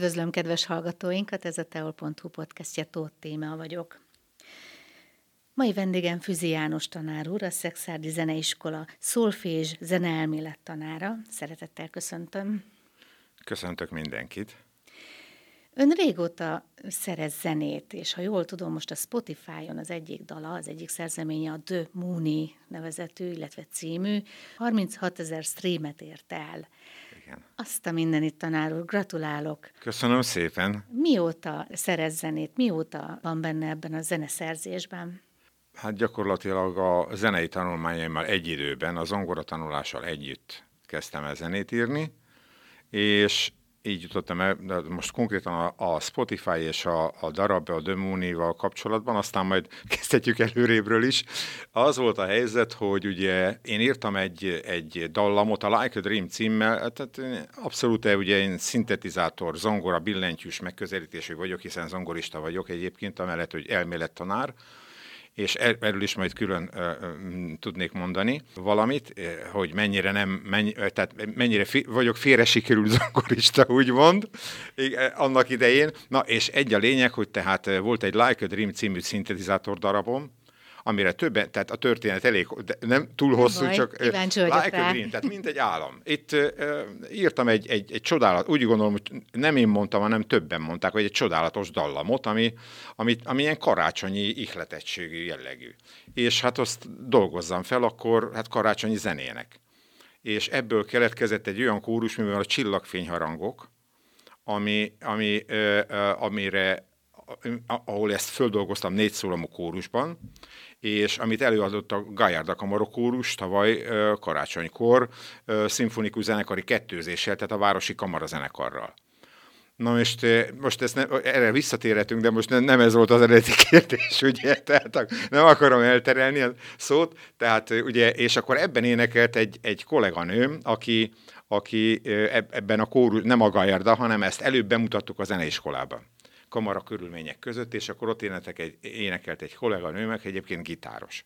Üdvözlöm kedves hallgatóinkat, ez a teol.hu podcastja Tóth Téma vagyok. Mai vendégem Füzi János tanár úr, a Szexárdi Zeneiskola szolfés zeneelmélet tanára. Szeretettel köszöntöm. Köszöntök mindenkit. Ön régóta szerez zenét, és ha jól tudom, most a Spotify-on az egyik dala, az egyik szerzeménye a The Mooney nevezetű, illetve című, 36 ezer streamet ért el. Igen. Azt a mindenit, tanár úr, gratulálok. Köszönöm szépen. Mióta szerez zenét, mióta van benne ebben a zeneszerzésben? Hát gyakorlatilag a zenei tanulmányaimmal egy időben, a zongora tanulással együtt kezdtem el zenét írni, és így jutottam el, de most konkrétan a, a Spotify és a, a darab, a Demuni-val kapcsolatban, aztán majd kezdhetjük előrébről is. Az volt a helyzet, hogy ugye én írtam egy, egy dallamot, a Like a Dream címmel, tehát abszolút ugye én szintetizátor, zongora, billentyűs megközelítésű vagyok, hiszen zongorista vagyok egyébként, amellett, hogy elmélettanár, és erről is majd külön tudnék mondani valamit, hogy mennyire nem, mennyi, tehát mennyire fi, vagyok félre sikerült zongorista, úgymond, annak idején. Na, és egy a lényeg, hogy tehát volt egy Like a Dream című szintetizátor darabom, amire többen, tehát a történet elég, de nem túl hosszú, Baj, csak like a dream, tehát mint egy állam. Itt uh, írtam egy, egy, egy csodálat, úgy gondolom, hogy nem én mondtam, hanem többen mondták, hogy egy csodálatos dallamot, ami, ami, ami ilyen karácsonyi ihletettségű jellegű. És hát azt dolgozzam fel, akkor hát karácsonyi zenének. És ebből keletkezett egy olyan kórus, mivel a csillagfényharangok, ami, ami, uh, uh, amire ahol ezt földolgoztam négy szólamú kórusban, és amit előadott a Gajárda Kamarokórus tavaly karácsonykor szimfonikus zenekari kettőzéssel, tehát a Városi Kamarazenekarral. Na most, most ezt ne, erre visszatérhetünk, de most nem, nem ez volt az eredeti kérdés, ugye, tehát nem akarom elterelni a szót, tehát ugye, és akkor ebben énekelt egy, egy kolléganőm, aki, aki ebben a kórus, nem a Gajarda, hanem ezt előbb bemutattuk a zeneiskolában kamara körülmények között, és akkor ott énetek egy, énekelt egy kolléganő, meg egyébként gitáros.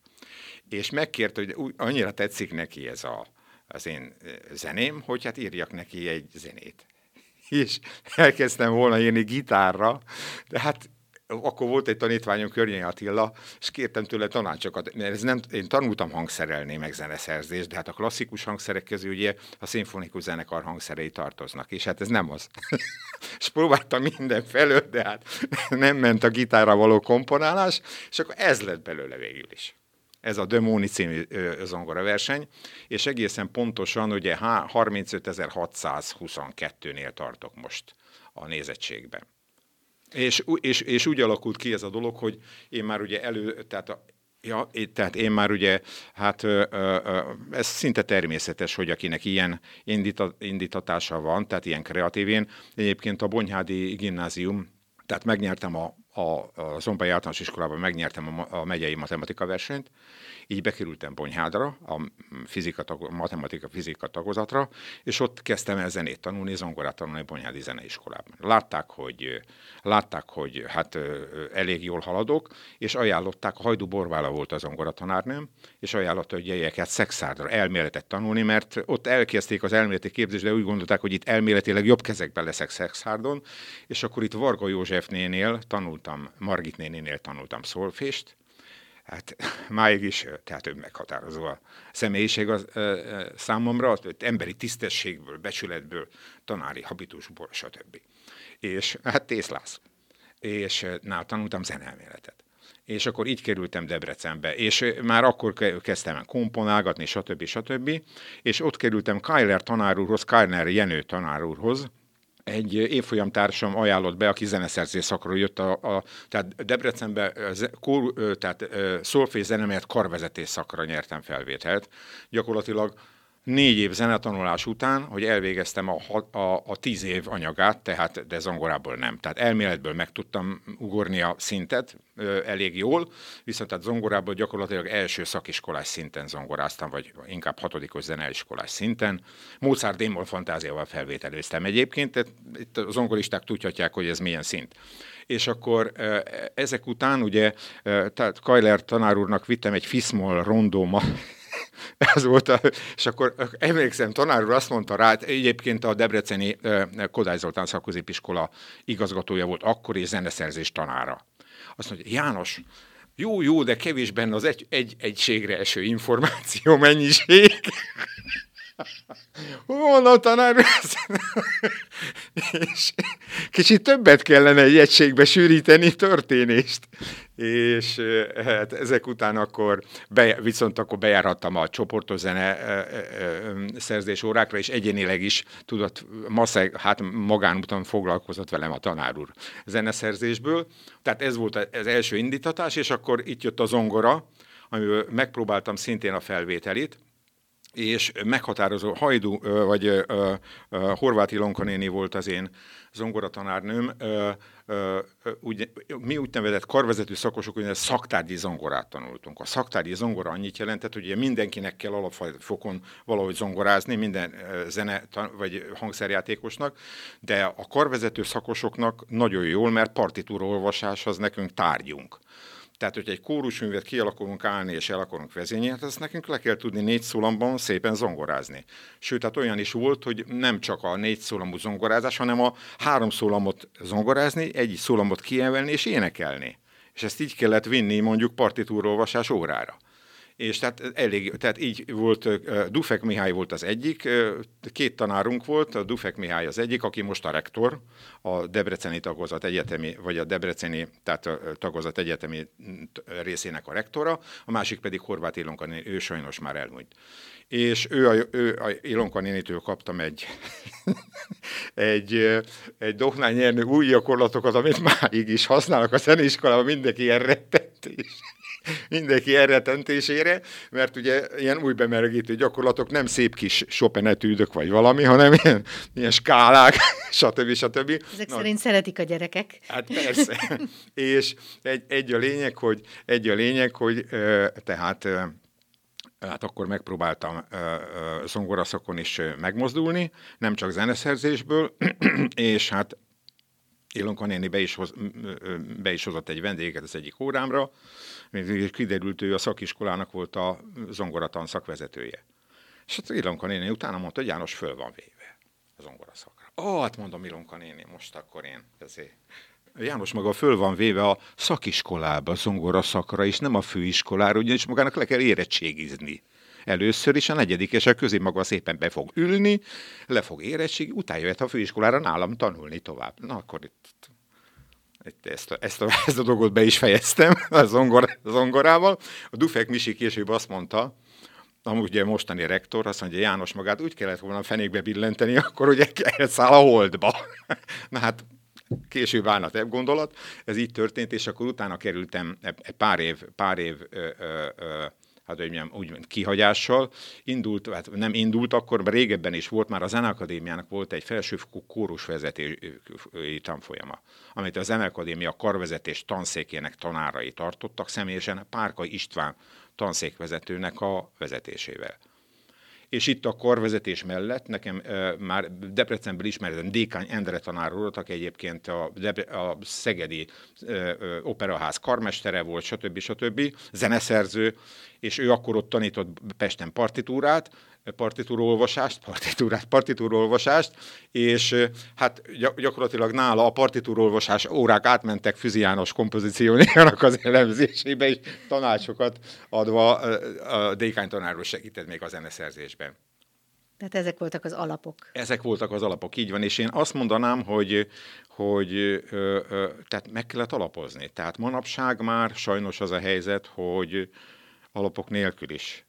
És megkért, hogy annyira tetszik neki ez a, az én zeném, hogy hát írjak neki egy zenét. És elkezdtem volna írni gitárra, de hát akkor volt egy tanítványom, Környei Attila, és kértem tőle tanácsokat, mert ez nem, én tanultam hangszerelni, meg zeneszerzést, de hát a klasszikus hangszerek közül ugye a szimfonikus zenekar hangszerei tartoznak, és hát ez nem az. és próbáltam minden felől, de hát nem ment a gitárra való komponálás, és akkor ez lett belőle végül is. Ez a Demoni című zongora verseny, és egészen pontosan ugye 35.622-nél tartok most a nézettségben. És, és, és úgy alakult ki ez a dolog, hogy én már ugye elő, tehát a, Ja, tehát én már ugye, hát ö, ö, ez szinte természetes, hogy akinek ilyen indita, indítatása van, tehát ilyen kreatív. Én egyébként a Bonyhádi gimnázium, tehát megnyertem a, a, a Zombai általános iskolában, megnyertem a, a megyei matematika versenyt, így bekerültem Bonyhádra, a fizika, matematika fizika tagozatra, és ott kezdtem el zenét tanulni, zongorát tanulni Bonyhádi zeneiskolában. Látták, hogy, látták, hogy hát elég jól haladok, és ajánlották, a Hajdú Borvála volt a zongoratanárnőm, és ajánlotta, hogy jöjjek át Szexárdra elméletet tanulni, mert ott elkezdték az elméleti képzést, de úgy gondolták, hogy itt elméletileg jobb kezekben leszek Szexárdon, és akkor itt Varga József nénél tanultam, Margit nénénél tanultam szolfést, hát máig is, tehát ő meghatározó a személyiség az, ö, számomra, emberi tisztességből, becsületből, tanári habitusból, stb. És hát tészlász. És nál tanultam zenelméletet. És akkor így kerültem Debrecenbe, és már akkor kezdtem el komponálgatni, stb. stb. És ott kerültem Kyler tanárúrhoz, Kyler Jenő tanárúrhoz, egy évfolyam társam ajánlott be, aki zeneszerzés szakról jött, a, a, tehát Debrecenbe kór, tehát szolfés zenemért karvezetés szakra nyertem felvételt. Gyakorlatilag négy év zenetanulás után, hogy elvégeztem a, a, a tíz év anyagát, tehát de zongorából nem. Tehát elméletből meg tudtam ugorni a szintet ö, elég jól, viszont tehát zongorából gyakorlatilag első szakiskolás szinten zongoráztam, vagy inkább hatodikos zeneiskolás szinten. Mozart démol fantáziával felvételőztem egyébként, tehát itt a zongoristák tudhatják, hogy ez milyen szint és akkor ezek után ugye, tehát Kajler tanár úrnak vittem egy Fiszmol rondóma, Ez volt a, és akkor emlékszem, tanár úr azt mondta rá, egyébként a Debreceni Kodály Zoltán szakközépiskola igazgatója volt akkor és zeneszerzés tanára. Azt mondja, János, jó, jó, de kevés benne az egy, egy egységre eső információ mennyiség. Hol a tanár? és kicsit többet kellene egy egységbe sűríteni történést. És hát ezek után akkor, be, viszont akkor bejárhattam a csoportos zene szerzés órákra, és egyénileg is tudott, maszeg, hát magánúton foglalkozott velem a tanár úr zeneszerzésből. Tehát ez volt az első indítatás, és akkor itt jött a zongora, amiből megpróbáltam szintén a felvételit, és meghatározó Hajdu, vagy uh, uh, Horváth Ilonka néni volt az én zongoratanárnőm, úgy, mi úgynevezett karvezető szakosok, hogy szaktárgyi zongorát tanultunk. A szaktárgyi zongora annyit jelentett, hogy ugye mindenkinek kell alapfokon valahogy zongorázni, minden zene vagy hangszerjátékosnak, de a karvezető szakosoknak nagyon jól, mert partitúra olvasás az nekünk tárgyunk. Tehát, hogy egy kórusművet ki akarunk állni és el akarunk vezényelni, hát azt nekünk le kell tudni négy szólamban szépen zongorázni. Sőt, hát olyan is volt, hogy nem csak a négy szólamú zongorázás, hanem a három szólamot zongorázni, egy szólamot kiemelni és énekelni. És ezt így kellett vinni mondjuk partitúrolvasás órára és tehát elég, tehát így volt, Dufek Mihály volt az egyik, két tanárunk volt, a Dufek Mihály az egyik, aki most a rektor, a Debreceni tagozat egyetemi, vagy a Debreceni, tehát a tagozat egyetemi részének a rektora, a másik pedig Horváth Ilonka, ő sajnos már elmúlt. És ő a, ő a Ilonka nénitől kaptam egy, egy, egy dohnán nyerni új gyakorlatokat, amit máig is használnak a zeneiskolában, mindenki ilyen rettentés mindenki elretentésére, mert ugye ilyen új bemelegítő gyakorlatok nem szép kis Chopin etűdök vagy valami, hanem ilyen, ilyen skálák, stb. stb. Ezek Na, szerint szeretik a gyerekek. Hát persze. És egy, egy a lényeg, hogy, egy a lényeg, hogy tehát hát akkor megpróbáltam zongoraszakon is megmozdulni, nem csak zeneszerzésből, és hát Ilonka néni be is, hoz, be is hozott egy vendéget az egyik órámra, és kiderült, ő a szakiskolának volt a zongoratan szakvezetője. És hát Ilonka néni utána mondta, hogy János föl van véve a zongoraszakra. Ó, hát mondom, Ilonka néni, most akkor én ezért. János maga föl van véve a szakiskolába, a zongoraszakra, és nem a főiskolára, ugyanis magának le kell érettségizni. Először is a negyedik és a közé maga szépen be fog ülni, le fog érettségi, utána jöhet a főiskolára nálam tanulni tovább. Na akkor itt ezt a, ezt, a, ezt a dolgot be is fejeztem a, zongor, a zongorával. A Dufek Misi később azt mondta, amúgy ugye mostani rektor, azt mondja, János magát úgy kellett volna fenékbe billenteni, akkor ugye elszáll a holdba. Na hát később állna ebb gondolat, ez így történt, és akkor utána kerültem pár év, pár év ö, ö, ö, hát hogy mondjam, úgy kihagyással. Indult, hát nem indult, akkor régebben is volt, már a Zeneakadémiának volt egy felsőfokú kórusvezetési tanfolyama, amit a Zeneakadémia karvezetés tanszékének tanárai tartottak, személyesen Párkai István tanszékvezetőnek a vezetésével és itt a karvezetés mellett nekem e, már Debrecenből ismertem Dékány Endre tanár urat, aki egyébként a, a Szegedi e, Operaház karmestere volt, stb. stb. zeneszerző, és ő akkor ott tanított Pesten partitúrát, partitúrolvasást, partitúrát, partitúrolvasást, és hát gyakorlatilag nála a partitúrolvasás órák átmentek Füzi János kompozíciójának az elemzésébe, és tanácsokat adva a dékány tanáról segített még a zeneszerzésben. Tehát ezek voltak az alapok. Ezek voltak az alapok, így van, és én azt mondanám, hogy, hogy ö, ö, tehát meg kellett alapozni. Tehát manapság már sajnos az a helyzet, hogy alapok nélkül is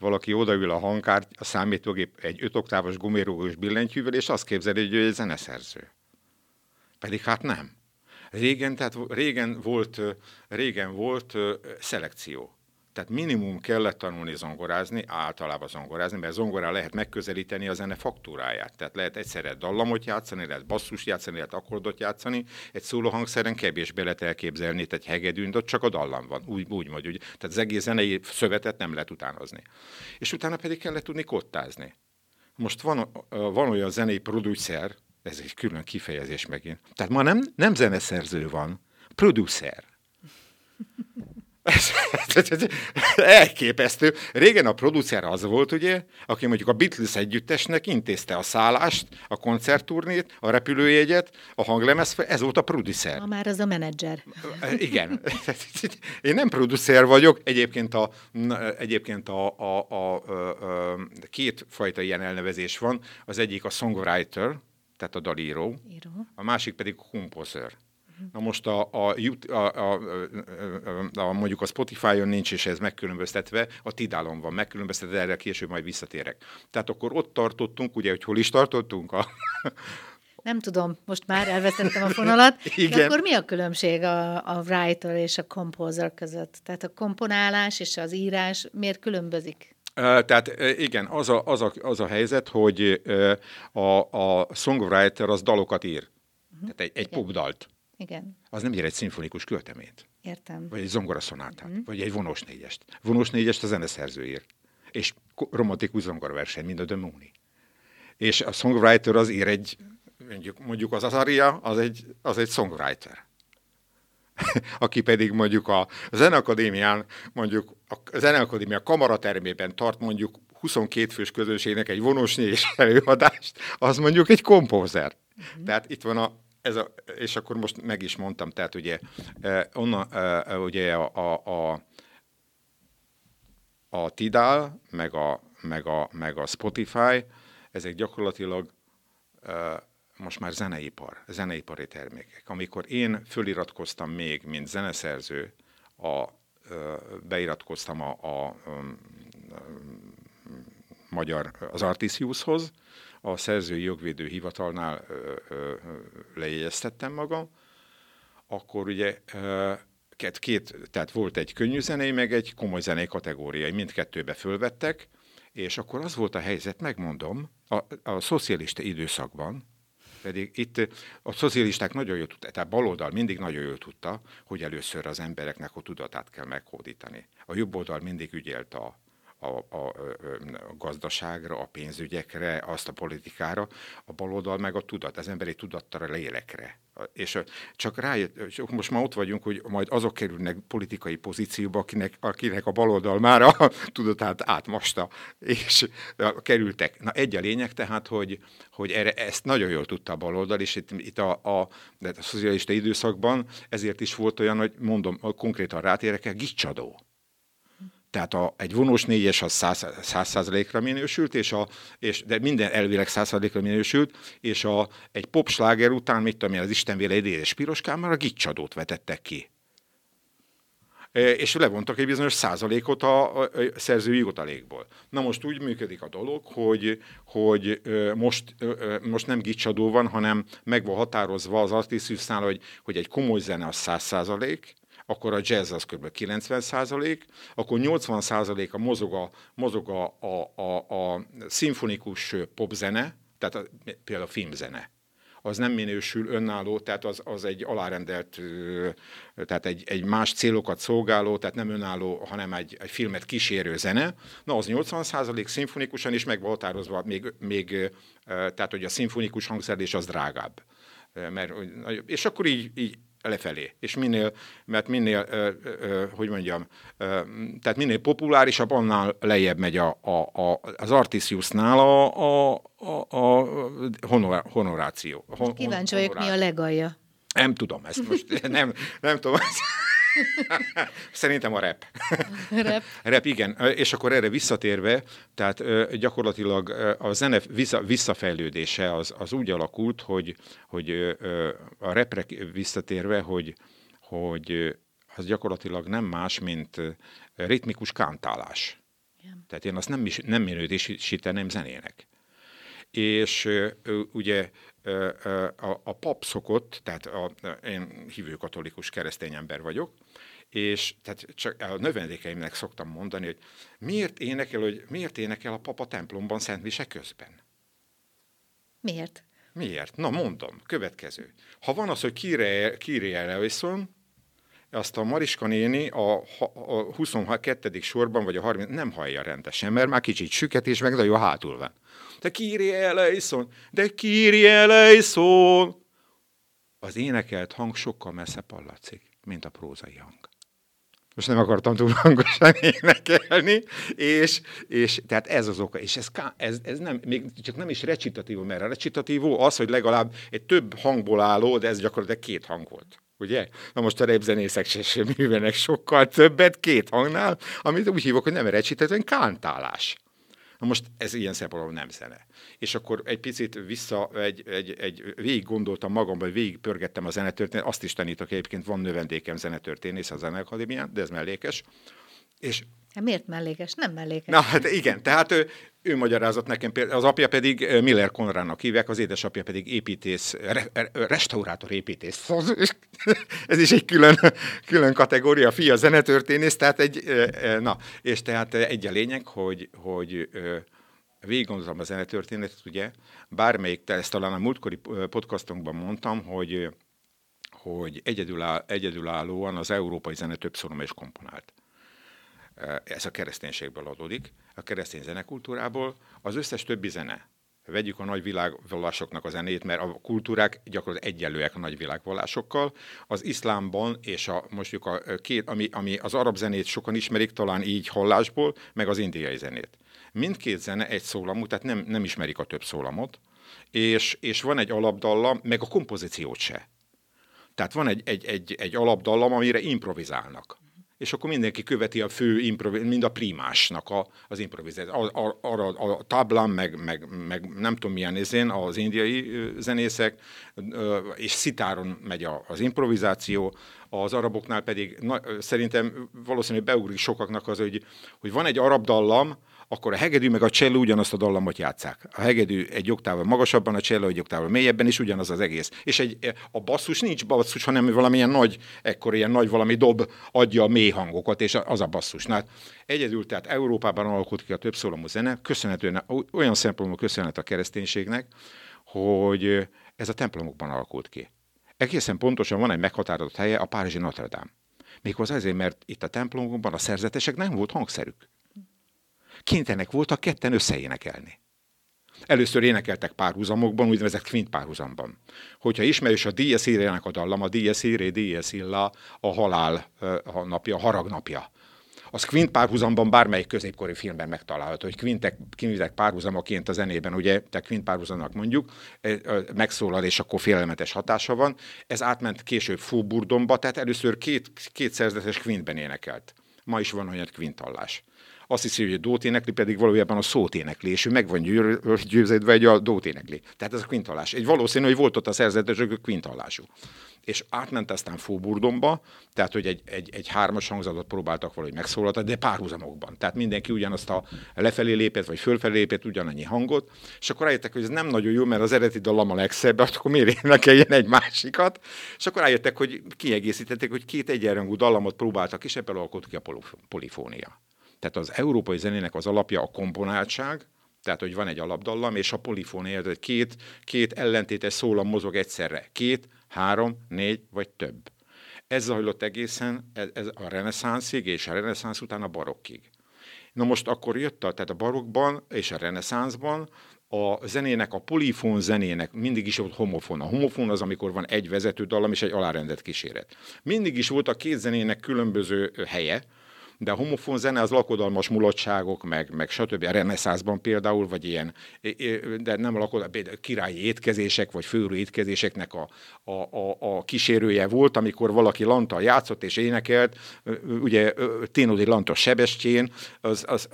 valaki odaül a hangkár, a számítógép egy öt oktávos gumérúgós billentyűvel, és azt képzeli, hogy ő egy zeneszerző. Pedig hát nem. Régen, tehát régen volt, régen volt szelekció. Tehát minimum kellett tanulni zongorázni, általában zongorázni, mert zongorá lehet megközelíteni a zene faktúráját. Tehát lehet egyszerre dallamot játszani, lehet basszus játszani, lehet akkordot játszani. Egy szólóhangszeren kevésbé lehet elképzelni, egy hegedűn, ott csak a dallam van, úgy, úgy vagy. Úgy. Tehát az egész zenei szövetet nem lehet utánozni. És utána pedig kellett tudni kottázni. Most van, van olyan zenei producer, ez egy külön kifejezés megint. Tehát ma nem, nem zeneszerző van, producer. Elképesztő. Régen a producer az volt, ugye, aki mondjuk a Beatles együttesnek intézte a szállást, a koncertturnét, a repülőjegyet, a hanglemez, ez volt a producer. Ma már az a menedzser. Igen. Én nem producer vagyok, egyébként a, egyébként a, a, a, a, a két fajta ilyen elnevezés van. Az egyik a songwriter, tehát a dalíró, Író. a másik pedig a composer. Na most a, a, a, a, a, a, mondjuk a Spotify-on nincs, és ez megkülönböztetve, a Tidalon van megkülönböztetve, erre később majd visszatérek. Tehát akkor ott tartottunk, ugye, hogy hol is tartottunk? A... Nem tudom, most már elvesztettem a fonalat. Igen. De akkor mi a különbség a, a writer és a composer között? Tehát a komponálás és az írás miért különbözik? Tehát igen, az a, az a, az a helyzet, hogy a, a songwriter az dalokat ír. Uh-huh. Tehát egy, egy popdalt. Igen. Az nem ír egy szimfonikus költeményt. Értem. Vagy egy zongoraszonátát, mm. vagy egy vonós négyest. Vonós négyest a zeneszerző ír. És romantikus zongoraverseny, mind a Demoni. És a songwriter az ír egy, mondjuk, mondjuk az Azaria, az egy, az egy songwriter. aki pedig mondjuk a Zeneakadémián, mondjuk a Zeneakadémia kamaratermében tart mondjuk 22 fős közönségnek egy vonós négyes előadást, az mondjuk egy kompózer. Mm-hmm. Tehát itt van a ez a, és akkor most meg is mondtam, tehát ugye onnan, ugye a, a, a, a Tidal, meg a, meg, a, meg a Spotify, ezek gyakorlatilag most már zeneipar, zeneipari termékek. Amikor én föliratkoztam még, mint zeneszerző, a, beiratkoztam a, a, a, a magyar, az Artisiushoz, a szerzői jogvédő hivatalnál lejegyeztettem magam, akkor ugye két, két, tehát volt egy könnyű zenei, meg egy komoly zenei kategória, mindkettőbe fölvettek, és akkor az volt a helyzet, megmondom, a, a szocialista időszakban, pedig itt a szocialisták nagyon jól tudták, tehát baloldal mindig nagyon jól tudta, hogy először az embereknek a tudatát kell meghódítani. A jobb oldal mindig ügyelt a, a, a, a gazdaságra, a pénzügyekre, azt a politikára, a baloldal meg a tudat, az emberi tudattal a lélekre. És csak rájött, most már ott vagyunk, hogy majd azok kerülnek politikai pozícióba, akinek, akinek a baloldal már a tudatát átmasta, és kerültek. Na egy a lényeg tehát, hogy, hogy erre, ezt nagyon jól tudta a baloldal, és itt, itt a, a, de a szocialista időszakban ezért is volt olyan, hogy mondom, konkrétan rátérek gicsadó tehát a, egy vonós négyes az száz százalékra minősült, és a, és, de minden elvileg száz százalékra minősült, és a, egy popsláger után, mit tudom én, az Istenvéle egy édes piroskán már a gicsadót vetettek ki. E, és levontak egy bizonyos százalékot a, a szerzői jutalékból. Na most úgy működik a dolog, hogy, hogy most, most nem gicsadó van, hanem meg van határozva az artisztusnál, hogy, hogy egy komoly zene az száz százalék, akkor a jazz az kb. 90 százalék, akkor 80 százalék a mozog a, mozog a, a, a, a szimfonikus popzene, tehát a, például a filmzene az nem minősül önálló, tehát az, az egy alárendelt, tehát egy, egy más célokat szolgáló, tehát nem önálló, hanem egy, egy filmet kísérő zene. Na, az 80% szimfonikusan is meg határozva, még, még, tehát hogy a szimfonikus hangszerelés az drágább. Mert, és akkor így, így lefelé. És minél, mert minél, ö, ö, hogy mondjam, ö, tehát minél populárisabb, annál lejjebb megy a, a, a, az Artisiusnál a, a, a, a honor, honoráció. Hon, Kíváncsi vagyok, mi a legalja. Nem tudom ezt most, nem, nem tudom. Szerintem a rep. Rep. rep, igen. És akkor erre visszatérve, tehát gyakorlatilag a zene vissza, visszafejlődése az, az úgy alakult, hogy, hogy a repre visszatérve, hogy, hogy az gyakorlatilag nem más, mint ritmikus kántálás. Igen. Tehát én azt nem, nem minősíteném zenének. És ugye a, a pap szokott, tehát a, én hívő katolikus keresztény ember vagyok, és tehát csak a növendékeimnek szoktam mondani, hogy miért énekel, hogy miért énekel a papa templomban Szentmise közben? Miért? Miért? Na mondom, következő. Ha van az, hogy Kyrie Eleison, azt a Mariska néni a, a 22. sorban, vagy a 30. nem hallja rendesen, mert már kicsit süket, és meg nagyon hátul van. De Kyrie eleison, de Kyrie eleison. Az énekelt hang sokkal messze pallatszik, mint a prózai hang. most nem akartam túl hangosan énekelni, és, és tehát ez az oka, és ez, ez, ez nem, még csak nem is recitatív, mert a recitatív az, hogy legalább egy több hangból álló, de ez gyakorlatilag két hang volt. Ugye? Na most a repzenészek se, se művenek sokkal többet két hangnál, amit úgy hívok, hogy nem recitatív, kántálás. Na most ez ilyen szempontból nem zene. És akkor egy picit vissza, egy, egy, egy végig gondoltam magamban, végig pörgettem a zenetörténet, azt is tanítok egyébként, van növendékem zenetörténész a Zeneakadémián, de ez mellékes. És Hát miért mellékes? Nem mellékes. Na, hát igen, tehát ő, ő magyarázott nekem, az apja pedig Miller Konrának hívják, az édesapja pedig építész, re, restaurátor építész. Ez is egy külön, külön kategória, a fia zenetörténész, tehát egy, na, és tehát egy a lényeg, hogy, hogy végig gondolom a zenetörténetet, ugye, bármelyik, ezt talán a múltkori podcastunkban mondtam, hogy, hogy egyedüláll, egyedülállóan az európai zene többször is komponált ez a kereszténységből adódik, a keresztény zenekultúrából, az összes többi zene, vegyük a nagy világvallásoknak a zenét, mert a kultúrák gyakorlatilag egyenlőek a nagy világvallásokkal. Az iszlámban és a, mondjuk a két, ami, ami az arab zenét sokan ismerik, talán így hallásból, meg az indiai zenét. Mindkét zene egy szólamú, tehát nem, nem ismerik a több szólamot, és, és van egy alapdallam, meg a kompozíciót se. Tehát van egy, egy, egy, egy alapdallam, amire improvizálnak és akkor mindenki követi a fő, improvi- mind a primásnak a, az improvizációt. A, a, a, a tablán, meg, meg, meg nem tudom milyen nézén, az indiai zenészek, és szitáron megy az improvizáció, az araboknál pedig na, szerintem valószínűleg beugrik sokaknak az, hogy, hogy van egy arab dallam, akkor a hegedű meg a cselló ugyanazt a dallamot játszák. A hegedű egy oktával magasabban, a cselló egy oktával mélyebben, és ugyanaz az egész. És egy, a basszus nincs basszus, hanem valamilyen nagy, ekkor ilyen nagy valami dob adja a mély hangokat, és az a basszus. Na, hát egyedül, tehát Európában alakult ki a többszólamú zene, köszönhetően, olyan szempontból köszönhet a kereszténységnek, hogy ez a templomokban alakult ki. Egészen pontosan van egy meghatározott helye, a Párizsi Notre Dame. Méghozzá azért, mert itt a templomokban a szerzetesek nem volt hangszerük kénytelenek voltak ketten összeénekelni. Először énekeltek párhuzamokban, úgynevezett kvint párhuzamban. Hogyha ismerős a Dies irae a dallam, a Dies irae, Dies illa, a halál a napja, a harag napja. Az kvint párhuzamban bármelyik középkori filmben megtalálható, hogy kvintek, kvintek párhuzamaként a zenében, ugye, te kvint párhuzamnak mondjuk, megszólal, és akkor félelmetes hatása van. Ez átment később fúburdomba, tehát először két, két szerzetes kvintben énekelt. Ma is van olyan kvintallás azt hiszi, hogy a dót énekli, pedig valójában a szót énekli, és ő meg van győződve, hogy a dót énekli. Tehát ez a kvintallás. Egy valószínű, hogy volt ott a szerzetes, hogy kvintallású. És átment aztán Fóburdomba, tehát hogy egy, egy, egy hármas hangzatot próbáltak valahogy megszólaltatni, de párhuzamokban. Tehát mindenki ugyanazt a lefelé lépett, vagy fölfelé lépett ugyanannyi hangot, és akkor rájöttek, hogy ez nem nagyon jó, mert az eredeti dallam a legszebb, akkor miért énekeljen egy másikat, és akkor rájöttek, hogy kiegészítették, hogy két egyenrangú dallamot próbáltak, és ebből alkott ki a polifónia. Tehát az európai zenének az alapja a komponáltság, tehát, hogy van egy alapdallam, és a polifónia, hogy két, két ellentétes szólam mozog egyszerre. Két, három, négy vagy több. Ez zajlott egészen ez, ez a reneszánszig, és a reneszánsz után a barokkig. Na most akkor jött a, tehát a barokban és a reneszánszban a zenének, a polifón zenének mindig is volt homofon. A homofon az, amikor van egy vezető dallam és egy alárendelt kíséret. Mindig is volt a két zenének különböző helye, de a homofon zene az lakodalmas mulatságok, meg, meg stb. A reneszánszban például, vagy ilyen, de nem lakodalmas, királyi étkezések, vagy főrű étkezéseknek a, a, a, a kísérője volt, amikor valaki lanta játszott és énekelt, ugye Ténodi Lanta Sebestyén, az, az,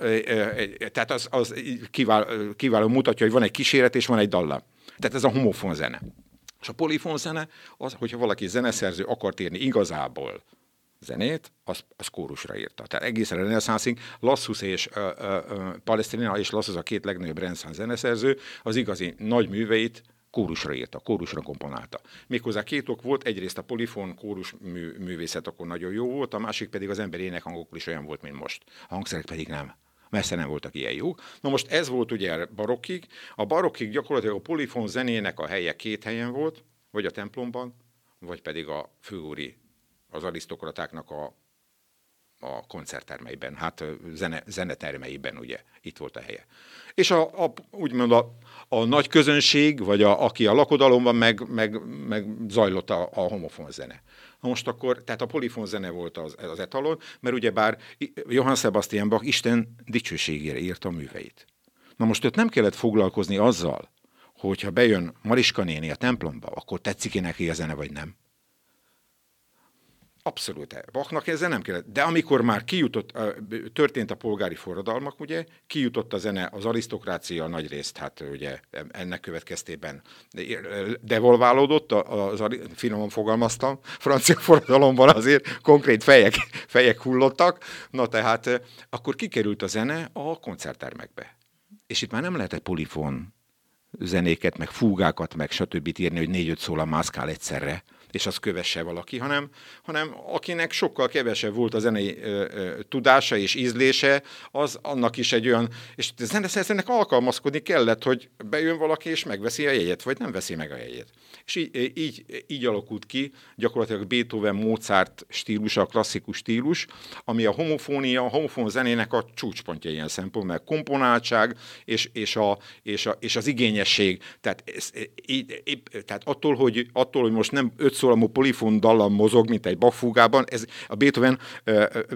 tehát az, az kiváló, kiváló mutatja, hogy van egy kíséret és van egy dallam. Tehát ez a homofon zene. És a polifon zene, az, hogyha valaki zeneszerző akart írni igazából zenét, az, az kórusra írta. Tehát egészen reneszánszig Lassus és uh, uh, Palestina és Lassus a két legnagyobb reneszánsz zeneszerző, az igazi nagy műveit kórusra írta, kórusra komponálta. Méghozzá két ok volt, egyrészt a polifon kórus mű, művészet akkor nagyon jó volt, a másik pedig az emberi énekhangokból is olyan volt, mint most. A hangszerek pedig nem messze nem voltak ilyen jók. Na most ez volt ugye barokkig. A barokkig gyakorlatilag a polifon zenének a helye két helyen volt, vagy a templomban, vagy pedig a főúri az arisztokratáknak a a koncerttermeiben, hát zene, zenetermeiben, ugye, itt volt a helye. És a, a, úgymond a, a nagy közönség, vagy a, aki a lakodalomban, meg, meg, meg zajlott a, a homofon zene. Na most akkor, tehát a polifon zene volt az, az etalon, mert ugyebár Johann Sebastian Bach Isten dicsőségére írta a műveit. Na most őt nem kellett foglalkozni azzal, hogyha bejön Mariska néni a templomba, akkor tetszik-e neki a zene, vagy nem. Abszolút. Bachnak ezzel nem kellett. De amikor már kijutott, történt a polgári forradalmak, ugye, kijutott a zene, az arisztokrácia nagy részt, hát ugye ennek következtében devolválódott, az, az, finoman fogalmaztam, francia forradalomban azért konkrét fejek, fejek hullottak, na tehát akkor kikerült a zene a koncerttermekbe. És itt már nem lehetett polifon zenéket, meg fúgákat, meg stb. írni, hogy négy-öt szóla mászkál egyszerre, és az kövesse valaki, hanem, hanem akinek sokkal kevesebb volt a zenei ö, ö, tudása és ízlése, az annak is egy olyan, és zeneszerzőnek alkalmazkodni kellett, hogy bejön valaki és megveszi a jegyet, vagy nem veszi meg a jegyet. És így, így, így alakult ki gyakorlatilag Beethoven, Mozart stílusa, a klasszikus stílus, ami a homofónia, a homofón zenének a csúcspontja ilyen szempont, mert komponáltság és, és, a, és, a, és az igényesség. Tehát, ez, így, így, tehát attól, hogy, attól, hogy most nem öt szólamú polifon dallam mozog, mint egy Bach ez a Beethoven,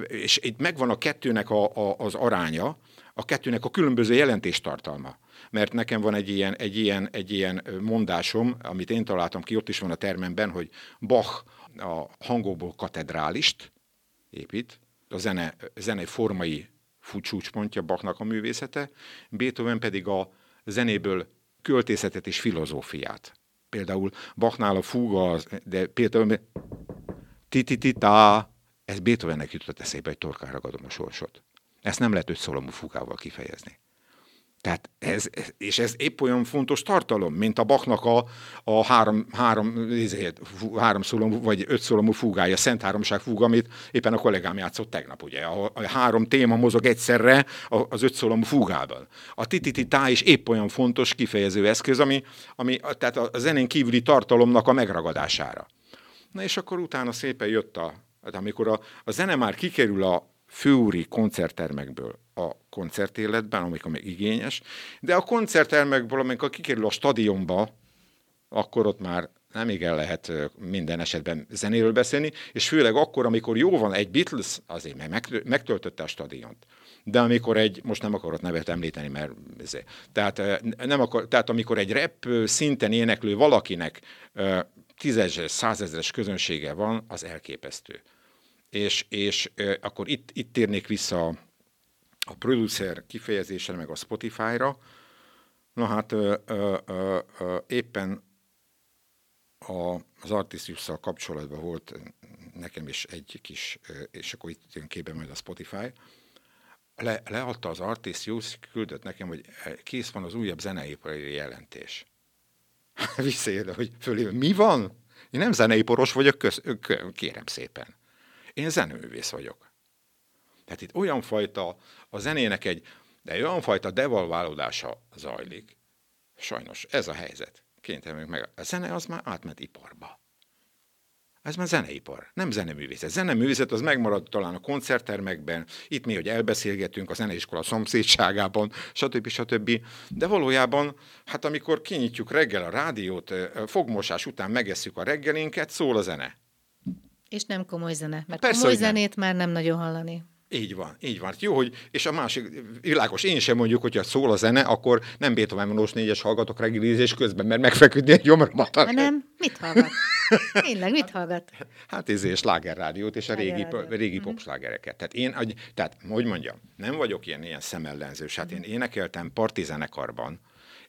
és itt megvan a kettőnek a, a, az aránya, a kettőnek a különböző jelentéstartalma. Mert nekem van egy ilyen, egy, ilyen, egy ilyen mondásom, amit én találtam ki, ott is van a termemben, hogy Bach a hangokból katedrálist épít, a zene, zene formai csúcspontja Bachnak a művészete, Beethoven pedig a zenéből költészetet és filozófiát. Például Bachnál a fúga, de például tititita, ez Beethovennek jutott eszébe, hogy torkára ragadom a sorsot. Ezt nem lehet öt szolomú fúgával kifejezni. Tehát ez, és ez épp olyan fontos tartalom, mint a Bachnak a, a három, három, ezért, három szólomú, vagy öt szólomú fúgája, Szent Háromság fúga, amit éppen a kollégám játszott tegnap, ugye. A, a három téma mozog egyszerre az öt szólomú fúgában. A titititá is épp olyan fontos kifejező eszköz, ami, ami tehát a zenén kívüli tartalomnak a megragadására. Na és akkor utána szépen jött a, hát amikor a, a zene már kikerül a főúri koncerttermekből a koncertéletben, amikor még igényes, de a koncerttermekből, amikor kikerül a stadionba, akkor ott már nem igen lehet minden esetben zenéről beszélni, és főleg akkor, amikor jó van egy Beatles, azért mert megtöltötte a stadiont. De amikor egy, most nem akarok nevet említeni, mert ezért, tehát, nem akar, tehát amikor egy rap szinten éneklő valakinek tízezres, százezres közönsége van, az elképesztő és, és akkor itt, itt térnék vissza a, producer kifejezésre, meg a Spotify-ra. Na hát ö, ö, ö, ö, éppen a, az Artisius-szal kapcsolatban volt nekem is egy kis, és akkor itt jön képbe majd a Spotify, le, leadta az Artisius, küldött nekem, hogy kész van az újabb zeneipari jelentés. Visszaérde, hogy fölé, mi van? Én nem zeneiporos vagyok, köz, kérem szépen. Én zeneművész vagyok. Tehát itt olyan fajta, a zenének egy, de olyan fajta devalválódása zajlik. Sajnos ez a helyzet. Kénytelenek meg. A zene az már átment iparba. Ez már zeneipar, nem zeneművészet. Zeneművészet az megmarad talán a koncerttermekben, itt mi, hogy elbeszélgetünk a zeneiskola szomszédságában, stb. stb. De valójában, hát amikor kinyitjuk reggel a rádiót, fogmosás után megesszük a reggelinket, szól a zene. És nem komoly zene, mert Persze, komoly zenét már nem nagyon hallani. Így van, így van. Jó, hogy, és a másik, világos, én sem mondjuk, hogyha szól a zene, akkor nem Beethoven Manós négyes hallgatok reggelizés közben, mert megfeküdni egy gyomromat. Nem, mit hallgat? Tényleg, mit hallgat? Hát ez és slágerrádiót és a régi, régi uh-huh. popslágereket. Tehát én, hogy, tehát, hogy mondjam, nem vagyok ilyen, ilyen szemellenzős. Hát uh-huh. én énekeltem partizenekarban,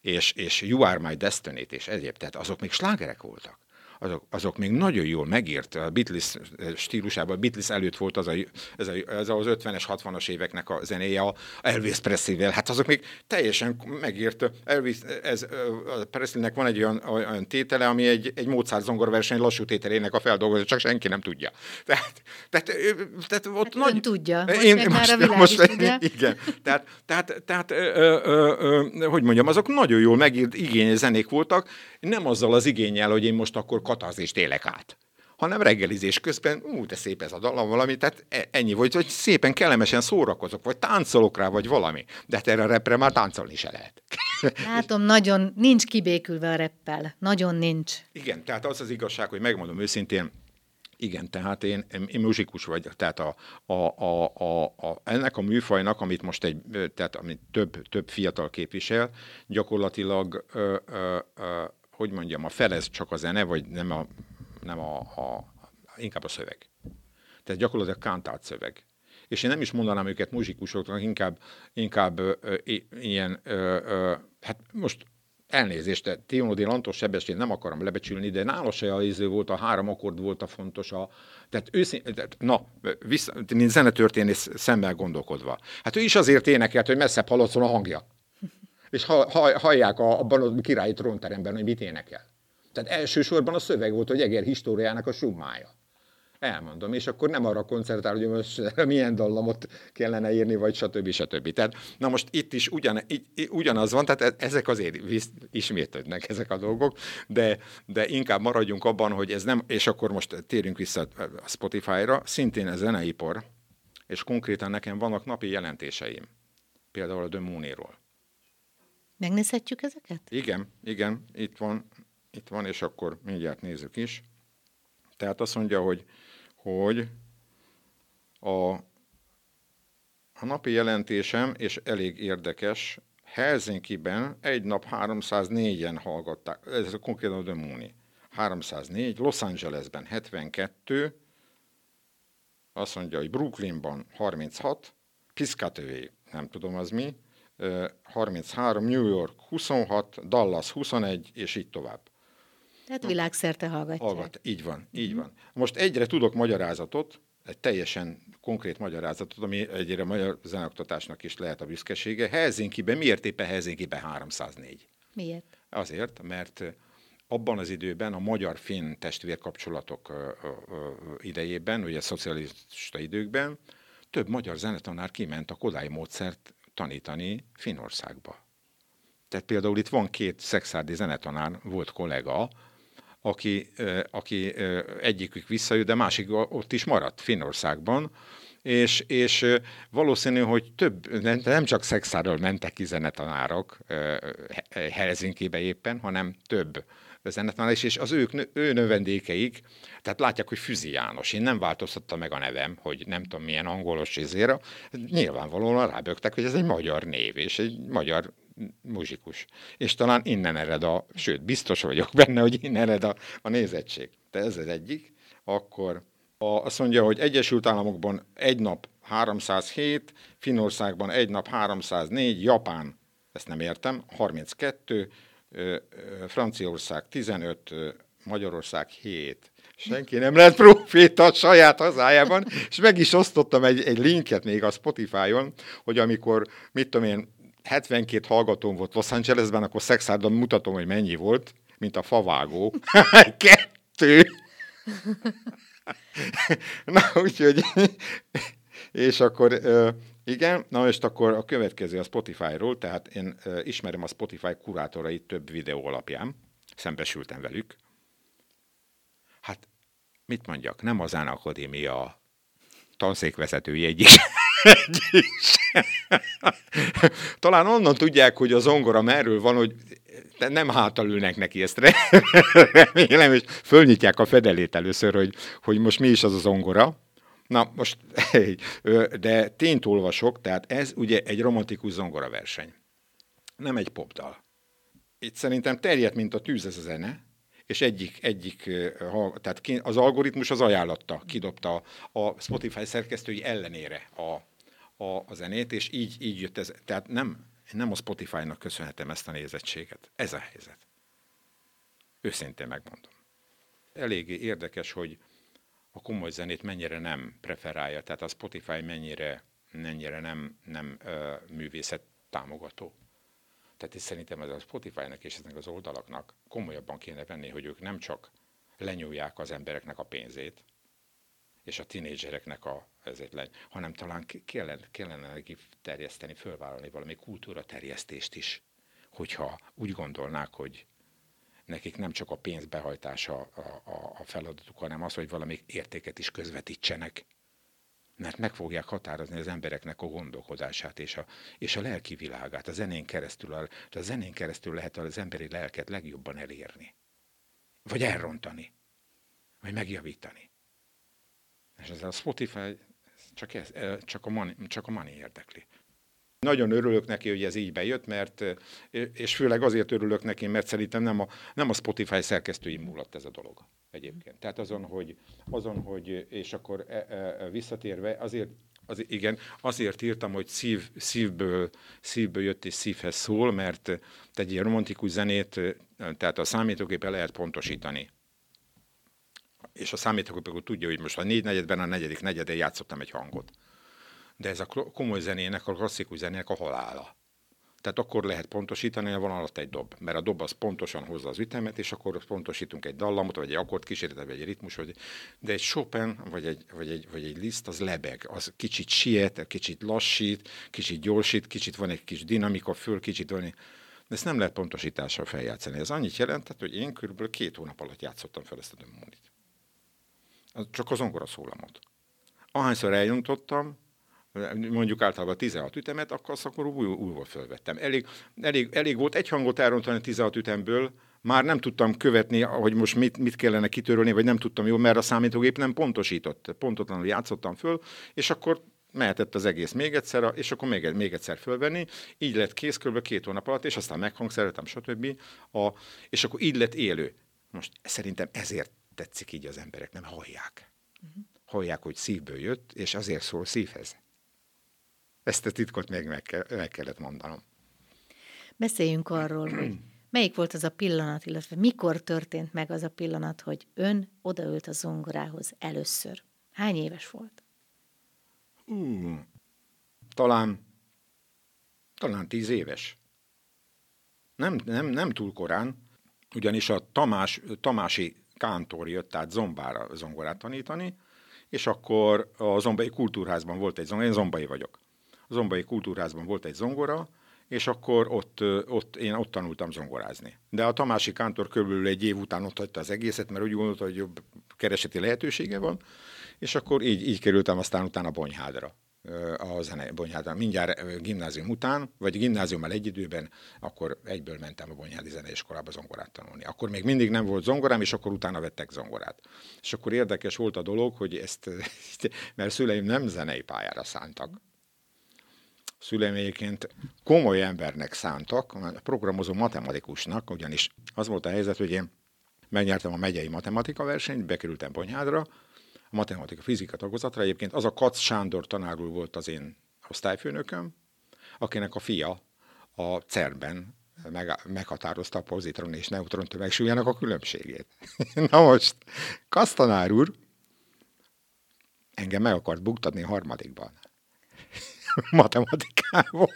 és, és You Are My Destiny-t, és egyéb, tehát azok még slágerek voltak azok, azok még nagyon jól megírt, a Beatles stílusában, a Beatles előtt volt az, a, ez, a, ez az 50-es, 60-as éveknek a zenéje, a Elvis Presley-vel, hát azok még teljesen megírt, Elvis, ez, a Presleynek van egy olyan, olyan tétele, ami egy, egy Mozart zongorverseny lassú tételének a feldolgozás, csak senki nem tudja. Tehát, tehát, tehát ott hát nagy... tudja, most én, most, már a most, tudja. Igen, tehát, tehát, tehát ö, ö, ö, hogy mondjam, azok nagyon jól megírt igényes zenék voltak, nem azzal az igényel, hogy én most akkor katarzist élek át hanem reggelizés közben, ú, de szép ez a dallam valami, tehát e- ennyi, vagy, vagy szépen kellemesen szórakozok, vagy táncolok rá, vagy valami. De hát erre a repre már táncolni se lehet. Látom, nagyon nincs kibékülve a reppel. Nagyon nincs. Igen, tehát az az igazság, hogy megmondom őszintén, igen, tehát én, én muzsikus vagyok, tehát a, a, a, a, a, ennek a műfajnak, amit most egy, tehát amit több, több fiatal képvisel, gyakorlatilag, ö, ö, ö, hogy mondjam, a felez csak a zene, vagy nem a, nem a, a inkább a szöveg. Tehát gyakorlatilag kántált szöveg. És én nem is mondanám őket muzsikusoknak, inkább, inkább ö, ilyen, ö, ö, hát most elnézést, de Tionodi Lantos Sebestyén nem akarom lebecsülni, de nála se a iző volt, a három akkord volt a fontos. A, tehát őszín, tehát, na, vissza, mint zenetörténész szemmel gondolkodva. Hát ő is azért énekelt, hogy messzebb hallatszon a hangja. És ha, ha, hallják a, abban a királyi trónteremben, hogy mit énekel. Tehát elsősorban a szöveg volt, hogy Eger históriának a summája elmondom, és akkor nem arra koncertál, hogy most milyen dallamot kellene írni, vagy stb. stb. Tehát, na most itt is ugyan, ugyanaz van, tehát e- ezek azért ismétlődnek ezek a dolgok, de, de inkább maradjunk abban, hogy ez nem, és akkor most térjünk vissza a Spotify-ra, szintén a zeneipar, és konkrétan nekem vannak napi jelentéseim, például a Moon-ról. Megnézhetjük ezeket? Igen, igen, itt van, itt van, és akkor mindjárt nézzük is. Tehát azt mondja, hogy hogy a, a napi jelentésem, és elég érdekes, Helsinki-ben egy nap 304-en hallgatták, ez konkrétan a Demoni. 304, Los Angelesben 72, azt mondja, hogy Brooklynban 36, Piscataway, nem tudom az mi, 33, New York 26, Dallas 21, és így tovább. Tehát világszerte hallgatják. Hallgat, így van, így van. Most egyre tudok magyarázatot, egy teljesen konkrét magyarázatot, ami egyre magyar zenoktatásnak is lehet a büszkesége. Helsinki-ben, miért éppen Helsinki-ben 304? Miért? Azért, mert abban az időben a magyar-finn testvérkapcsolatok idejében, ugye a szocialista időkben, több magyar zenetanár kiment a Kodály módszert tanítani Finnországba. Tehát például itt van két szexárdi zenetanár, volt kollega, aki, aki egyikük visszajött, de másik ott is maradt Finnországban, és, és valószínű, hogy több, nem csak szexáról mentek ki zenetanárok Helsinki-be éppen, hanem több zenetanár is, és az ők, ő növendékeik, tehát látják, hogy Füzi János. Én nem változtatta meg a nevem, hogy nem tudom milyen angolos izéra. Nyilvánvalóan rábögtek, hogy ez egy magyar név, és egy magyar muzsikus. És talán innen ered a, sőt, biztos vagyok benne, hogy innen ered a, a nézettség. De ez az egyik. Akkor a, azt mondja, hogy Egyesült Államokban egy nap 307, Finnországban egy nap 304, Japán, ezt nem értem, 32, Franciaország 15, Magyarország 7. Senki nem lehet proféta a saját hazájában, és meg is osztottam egy, egy linket még a Spotify-on, hogy amikor, mit tudom én, 72 hallgatóm volt Los Angelesben, akkor szexárdon mutatom, hogy mennyi volt, mint a favágó. Kettő. Na, úgyhogy, és akkor igen, na és akkor a következő a Spotify-ról, tehát én ismerem a Spotify kurátorait több videó alapján, szembesültem velük. Hát, mit mondjak, nem az Akadémia tanszékvezetői egyik Talán onnan tudják, hogy a zongora merről van, hogy nem hátal ülnek neki ezt remélem, és fölnyitják a fedelét először, hogy, hogy most mi is az a zongora. Na, most, de tényt olvasok, tehát ez ugye egy romantikus zongora verseny. Nem egy popdal. Itt szerintem terjedt, mint a tűz ez a zene, és egyik, egyik tehát az algoritmus az ajánlatta, kidobta a Spotify szerkesztői ellenére a, a, a zenét, és így, így jött ez. Tehát nem, nem a Spotify-nak köszönhetem ezt a nézettséget. Ez a helyzet. Őszintén megmondom. Eléggé érdekes, hogy a komoly zenét mennyire nem preferálja, tehát a Spotify mennyire, mennyire nem, nem uh, művészet támogató. Tehát is szerintem ez a Spotify-nak és ezeknek az oldalaknak komolyabban kéne venni, hogy ők nem csak lenyúlják az embereknek a pénzét, és a tinédzsereknek a ezért legy, hanem talán kellene, kellene terjeszteni, fölvállalni valami kultúra terjesztést is, hogyha úgy gondolnák, hogy nekik nem csak a pénz behajtása a, a, a feladatuk, hanem az, hogy valami értéket is közvetítsenek. Mert meg fogják határozni az embereknek a gondolkodását és a, és a lelki világát. A zenén keresztül, a, a zenén keresztül lehet az emberi lelket legjobban elérni. Vagy elrontani. Vagy megjavítani. És ez a Spotify csak, ez, csak, a money, csak a money érdekli. Nagyon örülök neki, hogy ez így bejött, mert, és főleg azért örülök neki, mert szerintem nem a, nem a Spotify szerkesztői múlott ez a dolog egyébként. Tehát azon, hogy, azon, hogy és akkor e, e, e visszatérve, azért az, igen, azért írtam, hogy szív, szívből, szívből jött és szívhez szól, mert egy ilyen romantikus zenét, tehát a számítógépen lehet pontosítani. És a számítógép tudja, hogy most a négy negyedben, a negyedik negyedén játszottam egy hangot de ez a komoly zenének, a klasszikus zenének a halála. Tehát akkor lehet pontosítani, hogy van alatt egy dob, mert a dob az pontosan hozza az ütemet, és akkor pontosítunk egy dallamot, vagy egy akkord kísérletet, vagy egy ritmus, vagy, de egy Chopin, vagy egy, vagy, egy, vagy egy Liszt, az lebeg, az kicsit siet, kicsit lassít, kicsit gyorsít, kicsit van egy kis dinamika föl, kicsit van egy, de ezt nem lehet pontosítással feljátszani. Ez annyit jelentett, hogy én körülbelül két hónap alatt játszottam fel ezt a dömmonit. Csak az zongora szólamot. Ahányszor eljuntottam, mondjuk általában 16 ütemet, akkor azt akkor új, újból fölvettem. Elég, elég, elég volt egy hangot elrontani 16 ütemből, már nem tudtam követni, hogy most mit, mit kellene kitörölni, vagy nem tudtam jól, mert a számítógép nem pontosított. Pontotlanul játszottam föl, és akkor mehetett az egész még egyszer, és akkor még, még egyszer fölvenni. Így lett kész kb. két hónap alatt, és aztán meghangszereltem, stb. A, és akkor így lett élő. Most szerintem ezért tetszik így az emberek, nem hallják. Uh-huh. Hallják, hogy szívből jött, és azért szól szívhez. Ezt a titkot még meg, kell, meg kellett mondanom. Beszéljünk arról, hogy melyik volt az a pillanat, illetve mikor történt meg az a pillanat, hogy ön odaült a zongorához először. Hány éves volt? Uh, talán, talán tíz éves. Nem, nem, nem túl korán, ugyanis a Tamás, Tamási kántor jött tehát Zombára zongorát tanítani, és akkor a Zombai Kultúrházban volt egy zongora, én zombai vagyok zombai kultúrázban volt egy zongora, és akkor ott, ott, én ott tanultam zongorázni. De a Tamási Kántor körülbelül egy év után ott hagyta az egészet, mert úgy gondolta, hogy jobb kereseti lehetősége van, és akkor így, így kerültem aztán utána Bonyhádra a zene Bonyhádra. Mindjárt gimnázium után, vagy gimnáziummal egy időben, akkor egyből mentem a Bonyhádi Zeneiskolába zongorát tanulni. Akkor még mindig nem volt zongorám, és akkor utána vettek zongorát. És akkor érdekes volt a dolog, hogy ezt, mert szüleim nem zenei pályára szántak, szüleméként komoly embernek szántak, programozó matematikusnak, ugyanis az volt a helyzet, hogy én megnyertem a megyei matematika versenyt, bekerültem Bonyhádra, a matematika fizika tagozatra. Egyébként az a Kac Sándor tanár úr volt az én osztályfőnököm, akinek a fia a CERN-ben meg, meghatározta a pozitron és neutron tömegsúlyának a különbségét. Na most, Kasztanár úr engem meg akart buktatni harmadikban. matematikából,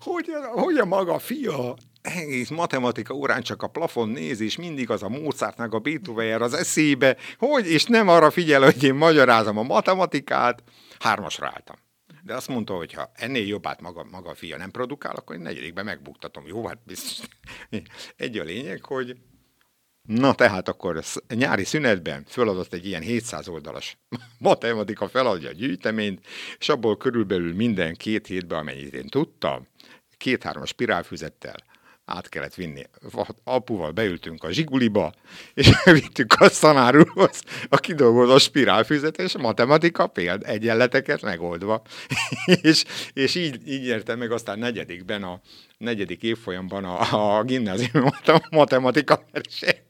hogy, hogy a maga fia egész matematika órán csak a plafon néz, és mindig az a Mozartnak a Beethoven az eszébe, hogy, és nem arra figyel, hogy én magyarázom a matematikát, hármasra álltam. De azt mondta, hogy ha ennél jobbát maga, maga a fia nem produkál, akkor én negyedikben megbuktatom. Jó, hát biztos. Egy a lényeg, hogy Na tehát akkor nyári szünetben föladott egy ilyen 700 oldalas matematika feladja a gyűjteményt, és abból körülbelül minden két hétben, amennyit én tudtam, két-három spirálfüzettel át kellett vinni. Apuval beültünk a zsiguliba, és vittük a szanárulhoz a kidolgozó spirálfüzetes matematika péld egyenleteket megoldva. és, és így, így értem meg aztán negyedikben, a negyedik évfolyamban a, a gimnázium matematika versenyt.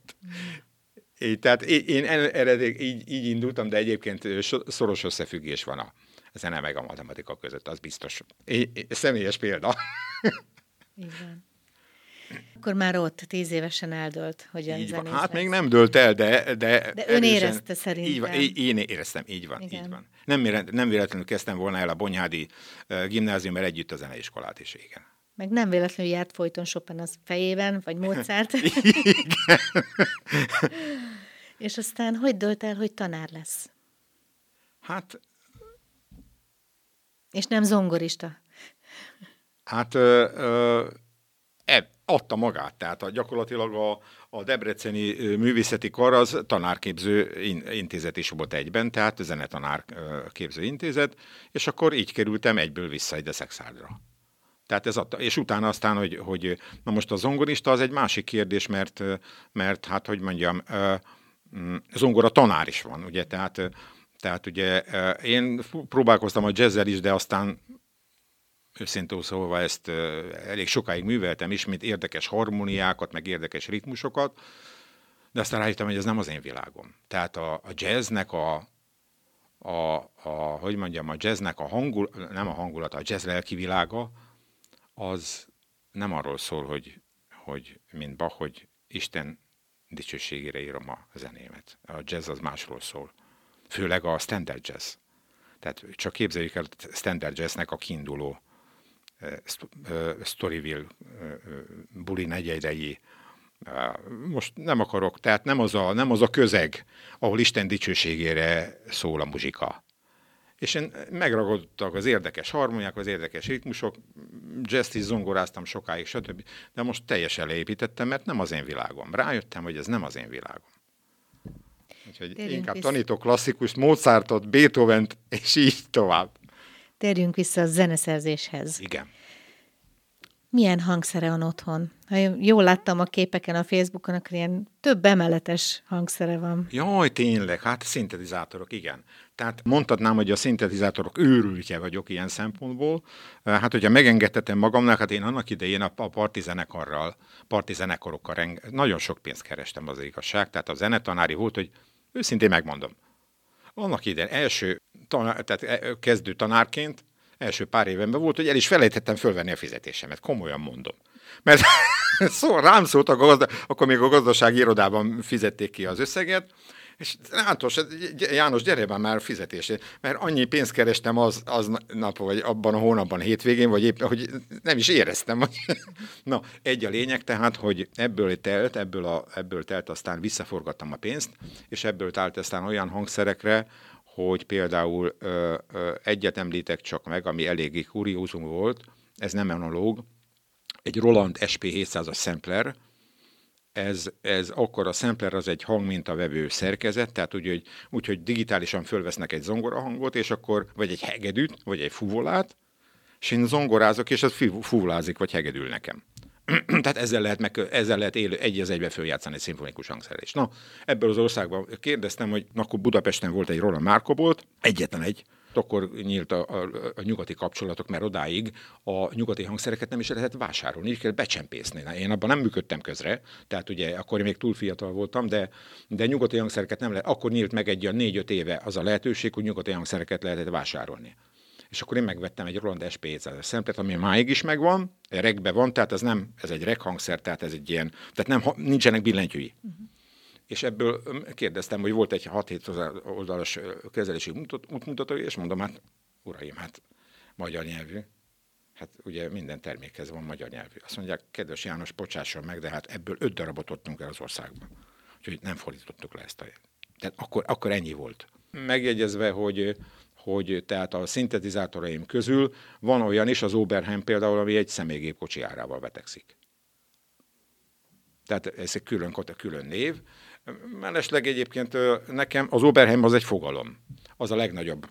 Így, tehát én eredetileg így, így indultam, de egyébként szoros összefüggés van a zene meg a matematika között, az biztos. É, személyes példa. Igen. Akkor már ott tíz évesen eldölt, hogy a így van. Hát még nem dölt el, de... De, de ön érezte szerintem. Így van, én éreztem, így van, Igen. így van. Nem, nem véletlenül kezdtem volna el a Bonyhádi gimnáziummal együtt a zeneiskolát is, igen. Meg nem véletlenül járt folyton Chopin az fejében, vagy Mozart. És aztán hogy dölt el, hogy tanár lesz? Hát... És nem zongorista? Hát ö, ö, e, adta magát, tehát a, gyakorlatilag a, a Debreceni Művészeti Kar az tanárképző intézet is volt egyben, tehát zenetanárképző intézet, és akkor így kerültem egyből vissza ide Szexádra. Tehát ez adta, és utána aztán, hogy, hogy na most a zongorista az egy másik kérdés, mert, mert hát, hogy mondjam, mm, zongora tanár is van, ugye, tehát, tehát ugye én próbálkoztam a jazzzel is, de aztán őszintén szólva ezt elég sokáig műveltem is, mint érdekes harmóniákat, meg érdekes ritmusokat, de aztán rájöttem, hogy ez nem az én világom. Tehát a, a jazznek a, a, a, hogy mondjam, a jazznek a hangul, nem a hangulat, a jazz lelki világa, az nem arról szól, hogy, hogy mint Bach, hogy Isten dicsőségére írom a zenémet. A jazz az másról szól. Főleg a standard jazz. Tehát csak képzeljük el standard jazznek a kiinduló Storyville buli negyedei. Most nem akarok, tehát nem az, a, nem az a közeg, ahol Isten dicsőségére szól a muzsika. És én megragadtak az érdekes harmoniák, az érdekes ritmusok, jazz is zongoráztam sokáig, stb. De most teljesen leépítettem, mert nem az én világom. Rájöttem, hogy ez nem az én világom. Úgyhogy Térjünk inkább vissza. tanítok klasszikust, Mozartot, Beethoven-t, és így tovább. Térjünk vissza a zeneszerzéshez. Igen. Milyen hangszere van otthon? Ha jól láttam a képeken a Facebookon, akkor ilyen több emeletes hangszere van. Jaj, tényleg, hát szintetizátorok, igen. Tehát mondhatnám, hogy a szintetizátorok őrültje vagyok ilyen szempontból. Hát, hogyha megengedhetem magamnak, hát én annak idején a, partizenekarral, partizenekarokkal reng- nagyon sok pénzt kerestem az igazság. Tehát a zenetanári volt, hogy őszintén megmondom. Annak idején első tanár, tehát e, kezdő tanárként első pár évemben volt, hogy el is felejtettem fölvenni a fizetésemet. Komolyan mondom. Mert szó, rám a gazda, akkor még a gazdasági irodában fizették ki az összeget, és János, János, gyere már már fizetésé, mert annyi pénzt kerestem az, az nap, vagy abban a hónapban, a hétvégén, vagy éppen, hogy nem is éreztem. Na, egy a lényeg tehát, hogy ebből telt, ebből, a, ebből telt, aztán visszaforgattam a pénzt, és ebből telt aztán olyan hangszerekre, hogy például ö, ö, egyet említek csak meg, ami eléggé kuriózum volt, ez nem analóg, egy Roland SP700-as sampler, ez, ez akkor a sampler az egy hangmintavevő szerkezet, tehát úgy, hogy, úgy, hogy digitálisan fölvesznek egy zongora hangot, és akkor, vagy egy hegedűt, vagy egy fuvolát, és én zongorázok, és az fuvolázik, vagy hegedül nekem. Tehát ezzel lehet, meg, ezzel lehet élő, egy az egybe följátszani egy szimfonikus hangszerelést. Na, ebből az országban kérdeztem, hogy akkor Budapesten volt egy Roland Márkobolt, egyetlen egy, akkor nyílt a, a, a nyugati kapcsolatok, mert odáig a nyugati hangszereket nem is lehetett vásárolni, így kell becsempészni. Én abban nem működtem közre, tehát ugye akkor még túl fiatal voltam, de, de nyugati hangszereket nem lehet. Akkor nyílt meg egy olyan négy-öt éve az a lehetőség, hogy nyugati hangszereket lehetett vásárolni és akkor én megvettem egy Roland SP700 szemplet, ami máig is megvan, regbe van, tehát ez nem, ez egy reghangszer, tehát ez egy ilyen, tehát nem, nincsenek billentyűi. Uh-huh. És ebből kérdeztem, hogy volt egy 6-7 oldalas kezelési útmutató, és mondom, hát uraim, hát magyar nyelvű, hát ugye minden termékhez van magyar nyelvű. Azt mondják, kedves János, bocsásson meg, de hát ebből öt darabot adtunk el az országban. Úgyhogy nem fordítottuk le ezt a... Tehát akkor, akkor ennyi volt. Megjegyezve, hogy hogy tehát a szintetizátoraim közül van olyan is, az Oberheim például, ami egy személygépkocsi árával betegszik. Tehát ez egy külön, külön név. Mellesleg egyébként nekem az Oberheim az egy fogalom. Az a legnagyobb,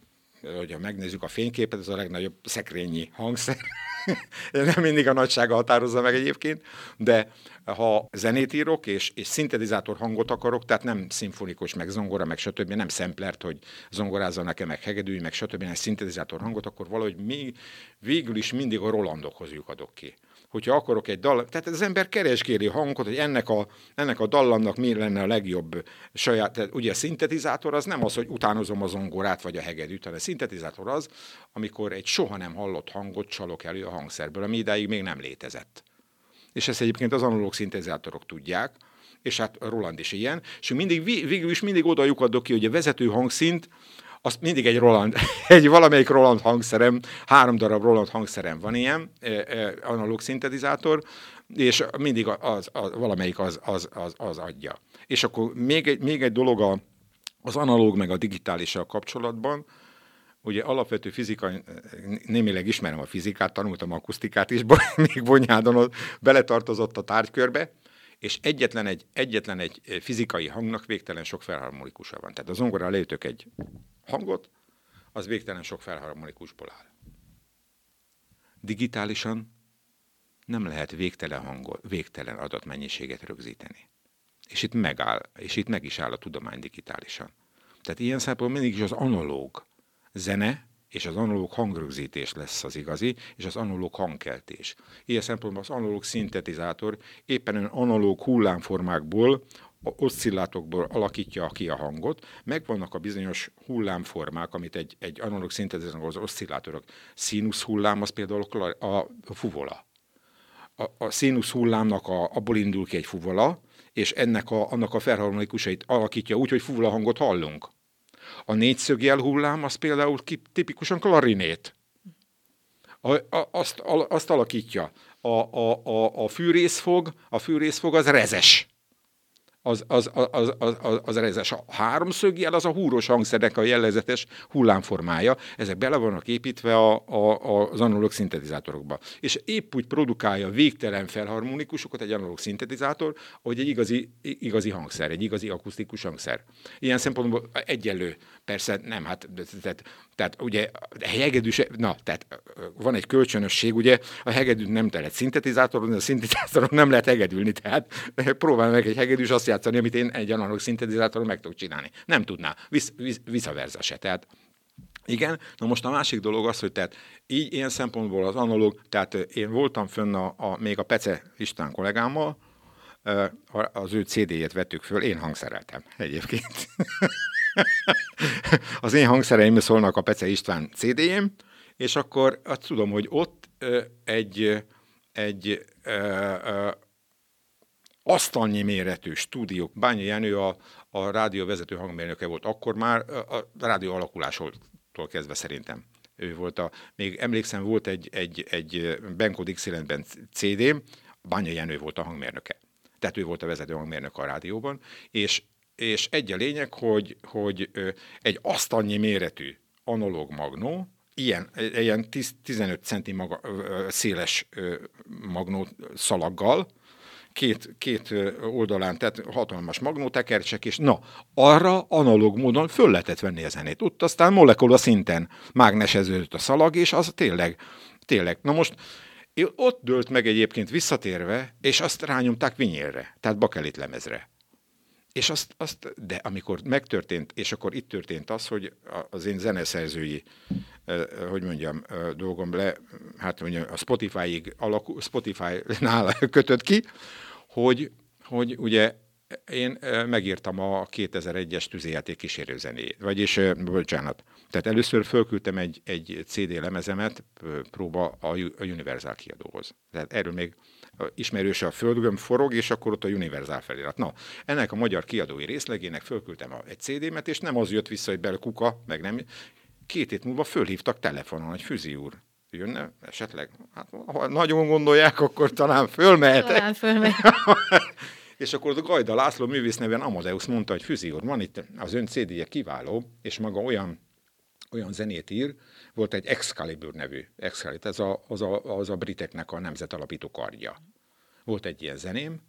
hogyha megnézzük a fényképet, az a legnagyobb szekrényi hangszer. Nem mindig a nagysága határozza meg egyébként, de ha zenét írok, és, és szintetizátor hangot akarok, tehát nem szimfonikus, meg zongora, meg stb., nem szemplert, hogy zongorázza nekem, meg hegedűj, meg stb., hanem szintetizátor hangot, akkor valahogy még, végül is mindig a Rolandokhoz lyukadok ki hogyha akarok egy dal, tehát az ember keresgéli hangot, hogy ennek a, ennek a dallamnak mi lenne a legjobb saját, tehát ugye a szintetizátor az nem az, hogy utánozom a zongorát vagy a hegedűt, hanem a szintetizátor az, amikor egy soha nem hallott hangot csalok elő a hangszerből, ami idáig még nem létezett. És ezt egyébként az analóg szintetizátorok tudják, és hát Roland is ilyen, és mindig, végül is mindig oda lyukadok ki, hogy a vezető hangszint, az mindig egy Roland, egy valamelyik Roland hangszerem, három darab Roland hangszerem van ilyen, analóg szintetizátor, és mindig az, az, valamelyik az, az, az, az adja. És akkor még egy, még egy dolog a, az analóg meg a digitálissal kapcsolatban, ugye alapvető fizika, némileg ismerem a fizikát, tanultam akusztikát is, még Bonyádon beletartozott a tárgykörbe, és egyetlen egy, egyetlen egy fizikai hangnak végtelen sok felharmonikusa van. Tehát a zongora leütök egy hangot, az végtelen sok felharmonikusból áll. Digitálisan nem lehet végtelen, hangot, végtelen adatmennyiséget rögzíteni. És itt megáll, és itt meg is áll a tudomány digitálisan. Tehát ilyen szempontból mindig is az analóg zene és az analóg hangrögzítés lesz az igazi, és az analóg hangkeltés. Ilyen szempontból az analóg szintetizátor éppen olyan analóg hullámformákból, oszcillátokból alakítja ki a hangot, megvannak a bizonyos hullámformák, amit egy, egy analóg szintetizátor az oszcillátorok. Színusz hullám az például a fuvola. A, a színusz hullámnak a, abból indul ki egy fuvola, és ennek a, annak a felharmonikusait alakítja úgy, hogy fuvola hangot hallunk. A négyszögjel hullám az például tipikusan klarinét. A, a, azt, a, azt alakítja. A, a, a, a fűrészfog, a fűrészfog az rezes az, az, az, az, az, az rezes. A háromszögjel az a húros hangszerek a jellezetes hullámformája, ezek bele vannak építve a, a, az analóg szintetizátorokba. És épp úgy produkálja végtelen felharmonikusokat egy analóg szintetizátor, hogy egy igazi, igazi hangszer, egy igazi akusztikus hangszer. Ilyen szempontból egyenlő. Persze nem, hát tehát, tehát ugye a hegedűs, na, tehát van egy kölcsönösség, ugye a hegedűt nem lehet szintetizátoron, a szintetizátoron nem lehet hegedülni, tehát próbál meg egy hegedűs azt játszani, amit én egy analóg szintetizátoron meg tudok csinálni. Nem tudná, visz, visz, visszaverza se. Tehát igen, na most a másik dolog az, hogy tehát így ilyen szempontból az analóg, tehát én voltam fönn a, a még a Pece István kollégámmal, az ő CD-jét vettük föl, én hangszereltem egyébként. az én hangszereim szólnak a Pece István CD-jén, és akkor azt tudom, hogy ott egy, egy asztalnyi méretű stúdió. Bányi Jenő a, a rádió vezető hangmérnöke volt akkor már, a rádió alakulásról kezdve szerintem. Ő volt a, még emlékszem, volt egy, egy, egy Benko Dixielandben CD, Bányi Jenő volt a hangmérnöke. Tehát ő volt a vezető hangmérnök a rádióban, és, és egy a lényeg, hogy, hogy egy asztalnyi méretű analóg magnó, ilyen, ilyen 10, 15 centi maga, széles magnó szalaggal, két, két oldalán, tehát hatalmas magnótekercsek, és na, arra analóg módon föl lehetett venni a zenét. Ott aztán molekula szinten mágneseződött a szalag, és az tényleg, tényleg. Na most ott dőlt meg egyébként visszatérve, és azt rányomták vinyélre, tehát bakelit lemezre. És azt, azt, de amikor megtörtént, és akkor itt történt az, hogy az én zeneszerzői, hogy mondjam, dolgom le, hát mondjam, a Spotify-ig alakul, Spotify-nál kötött ki, hogy, hogy ugye én megírtam a 2001-es tűzijáték kísérőzenét, vagyis, bocsánat, tehát először fölküldtem egy, egy CD lemezemet próba a Universal kiadóhoz. Tehát erről még ismerős a földgömb forog, és akkor ott a Universal felirat. Na, ennek a magyar kiadói részlegének fölküldtem egy CD-met, és nem az jött vissza, hogy bele kuka, meg nem. Két hét múlva fölhívtak telefonon, hogy Füzi úr, jönne esetleg? Hát, ha nagyon gondolják, akkor talán fölmehetek. Talán fölmehet. és akkor a Gajda László művész neven Amadeus mondta, hogy Füzi úr, van itt az ön cd kiváló, és maga olyan olyan zenét ír, volt egy Excalibur nevű, Excalibur, ez a, az, a, az a briteknek a nemzetalapító kardja. Volt egy ilyen zeném,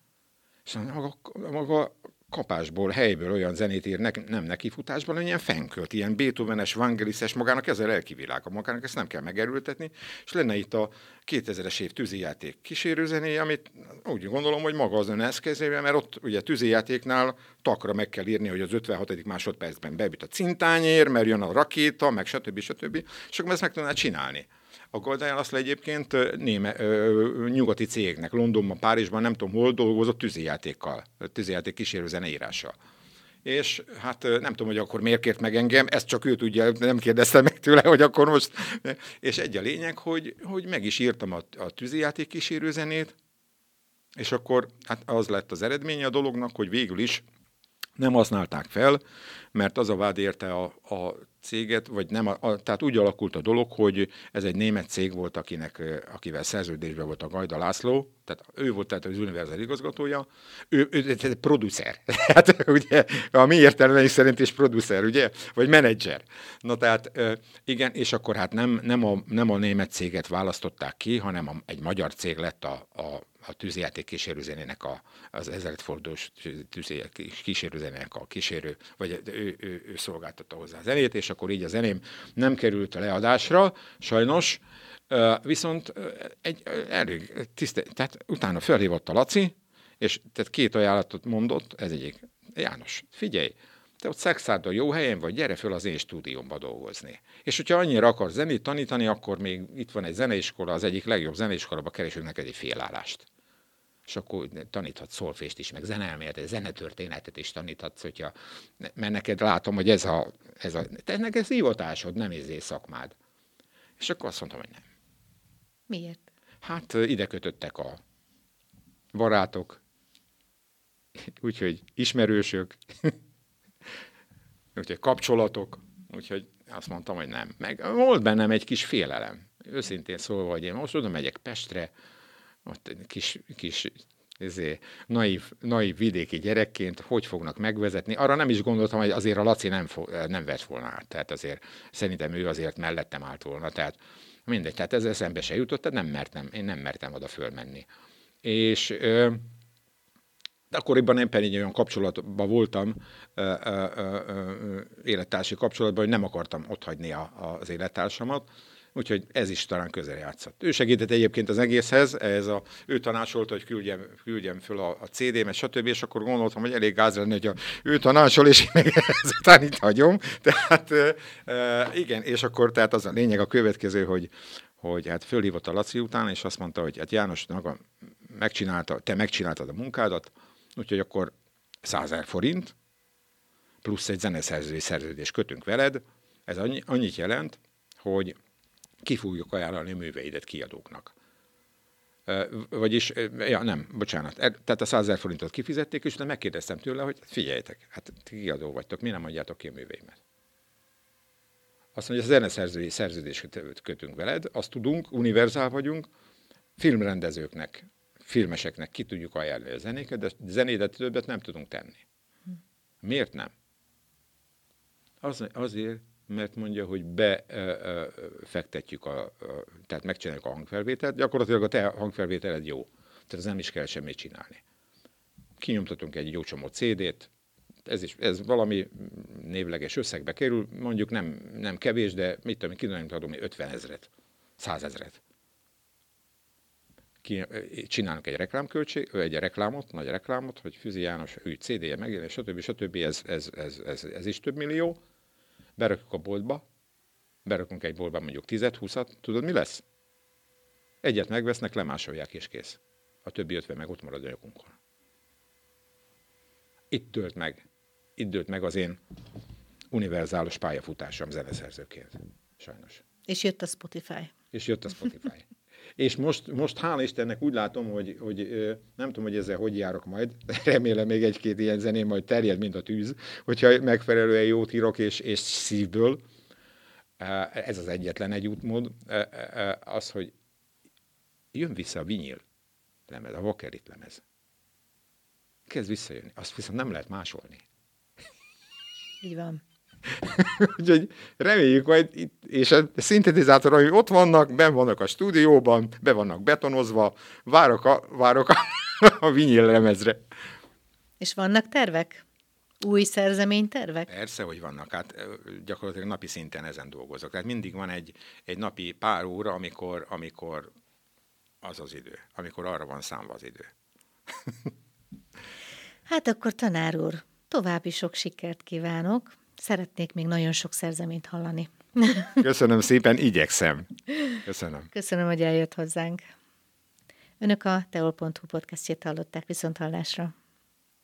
és maga, maga kapásból, helyből olyan zenét ír, ne, nem nekifutásban, hanem ilyen fenkölt, ilyen Beethovenes, Vangelises, magának elkivilág a magának, ezt nem kell megerültetni, és lenne itt a 2000-es év tűzijáték kísérőzenéje, amit úgy gondolom, hogy maga az ön eszkezébe, mert ott ugye tűzijátéknál takra meg kell írni, hogy az 56. másodpercben beüt a cintányér, mert jön a rakéta, meg stb. stb. És akkor ezt meg tudná csinálni. A Goldáján azt egyébként néme, ö, nyugati cégnek, Londonban, Párizsban, nem tudom hol dolgozott tűzijátékkal, tűzijáték kísérő zeneírással. És hát nem tudom, hogy akkor miért kért meg engem, ezt csak ő tudja, nem kérdeztem meg tőle, hogy akkor most... És egy a lényeg, hogy, hogy meg is írtam a, a tűzijáték kísérő zenét, és akkor hát az lett az eredménye a dolognak, hogy végül is nem használták fel, mert az a vád érte a, a céget, vagy nem, a, a, tehát úgy alakult a dolog, hogy ez egy német cég volt, akinek, akivel szerződésben volt a Gajda László, tehát ő volt tehát az Universal igazgatója, ő, ő, ő egy producer, hát ugye a mi értelmeink szerint is producer, ugye, vagy menedzser. Na tehát igen, és akkor hát nem, nem, a, nem a német céget választották ki, hanem a, egy magyar cég lett a, a a tűzjáték kísérőzenének, a, az ezredfordulós tűzjáték kísérőzenének a kísérő, vagy ő, ő, ő szolgáltatta hozzá a zenét, és akkor így a zeném nem került a leadásra, sajnos, viszont egy elég tiszte, tehát utána felhívott a Laci, és tehát két ajánlatot mondott, ez egyik, János, figyelj, te ott szexárdon jó helyen vagy, gyere föl az én stúdiómba dolgozni. És hogyha annyira akar zenét tanítani, akkor még itt van egy zeneiskola, az egyik legjobb zeneiskolába keresünk neked egy félállást. És akkor taníthatsz szolfést is, meg zeneelméletet, zenetörténetet is taníthatsz, hogyha, mert neked látom, hogy ez a, ez a te neked ez hivatásod, nem izé szakmád. És akkor azt mondtam, hogy nem. Miért? Hát ide kötöttek a barátok, úgyhogy ismerősök, úgyhogy kapcsolatok, úgyhogy azt mondtam, hogy nem. Meg volt bennem egy kis félelem. Őszintén szólva, hogy én most oda megyek Pestre, ott egy kis, kis ezért, naív, naív vidéki gyerekként hogy fognak megvezetni. Arra nem is gondoltam, hogy azért a Laci nem, fo, nem vett volna át. Tehát azért szerintem ő azért mellettem állt volna. Tehát mindegy, tehát ez eszembe se jutott, tehát nem mertem, én nem mertem oda fölmenni. És de akkoriban én pedig olyan kapcsolatban voltam, ö, ö, ö, élettársi kapcsolatban, hogy nem akartam otthagyni a, az élettársamat, úgyhogy ez is talán közel játszott. Ő segített egyébként az egészhez, ez a, ő tanácsolta, hogy küldjem, küldjem föl a, a CD-met, stb., és akkor gondoltam, hogy elég gáz lenne, hogy a, ő tanácsol, és én meg ezután itt hagyom. Tehát e, igen, és akkor tehát az a lényeg a következő, hogy, hogy hát fölhívott a Laci után, és azt mondta, hogy hát János, megcsinálta, te megcsináltad a munkádat, úgyhogy akkor 100 forint, plusz egy zeneszerzői szerződést kötünk veled, ez annyi, annyit jelent, hogy ki fogjuk ajánlani a műveidet kiadóknak. Vagyis, ja nem, bocsánat, e, tehát a 100 ezer forintot kifizették, és utána megkérdeztem tőle, hogy figyeljetek, hát kiadó vagytok, mi nem adjátok ki a műveimet? Azt mondja, a zeneszerzői szerződést kötünk veled, azt tudunk, univerzál vagyunk, filmrendezőknek filmeseknek ki tudjuk ajánlani a zenéket, de zenédet többet nem tudunk tenni. Miért nem? Az, azért, mert mondja, hogy befektetjük, a, a, tehát megcsináljuk a hangfelvételt, gyakorlatilag a te hangfelvételed jó. Tehát ez nem is kell semmit csinálni. Kinyomtatunk egy jó csomó CD-t, ez, is, ez valami névleges összegbe kerül, mondjuk nem, nem kevés, de mit tudom, kinyomtatunk 50 ezret, 100 ezret ki, csinálnak egy reklámköltség, egy reklámot, nagy reklámot, hogy Füzi János új CD-je megjelenés, stb. stb. Ez, ez, ez, ez, ez, is több millió. Berakjuk a boltba, berakunk egy boltba mondjuk 10-20-at, tudod mi lesz? Egyet megvesznek, lemásolják és kész. A többi 50 meg ott marad a nyakunkon. Itt tölt meg, itt dőlt meg az én univerzálos pályafutásom zeneszerzőként. Sajnos. És jött a Spotify. És jött a Spotify. És most, most hála Istennek úgy látom, hogy, hogy nem tudom, hogy ezzel hogy járok majd, remélem még egy-két ilyen zeném majd terjed, mint a tűz, hogyha megfelelően jót írok és, és szívből. Ez az egyetlen egy útmód. Az, hogy jön vissza a vinyl lemez, a vakerit lemez. Kezd visszajönni. Azt viszont nem lehet másolni. Így van. Úgyhogy reméljük majd itt, és a szintetizátorai ott vannak, ben vannak a stúdióban, be vannak betonozva, várok a, várok a, a vinyl lemezre. És vannak tervek? Új szerzemény tervek? Persze, hogy vannak. Hát gyakorlatilag napi szinten ezen dolgozok. Tehát mindig van egy, egy napi pár óra, amikor, amikor az az idő, amikor arra van számva az idő. hát akkor tanár úr, további sok sikert kívánok. Szeretnék még nagyon sok szerzeményt hallani. Köszönöm szépen, igyekszem. Köszönöm. Köszönöm, hogy eljött hozzánk. Önök a teol.hu podcastjét hallották viszont hallásra.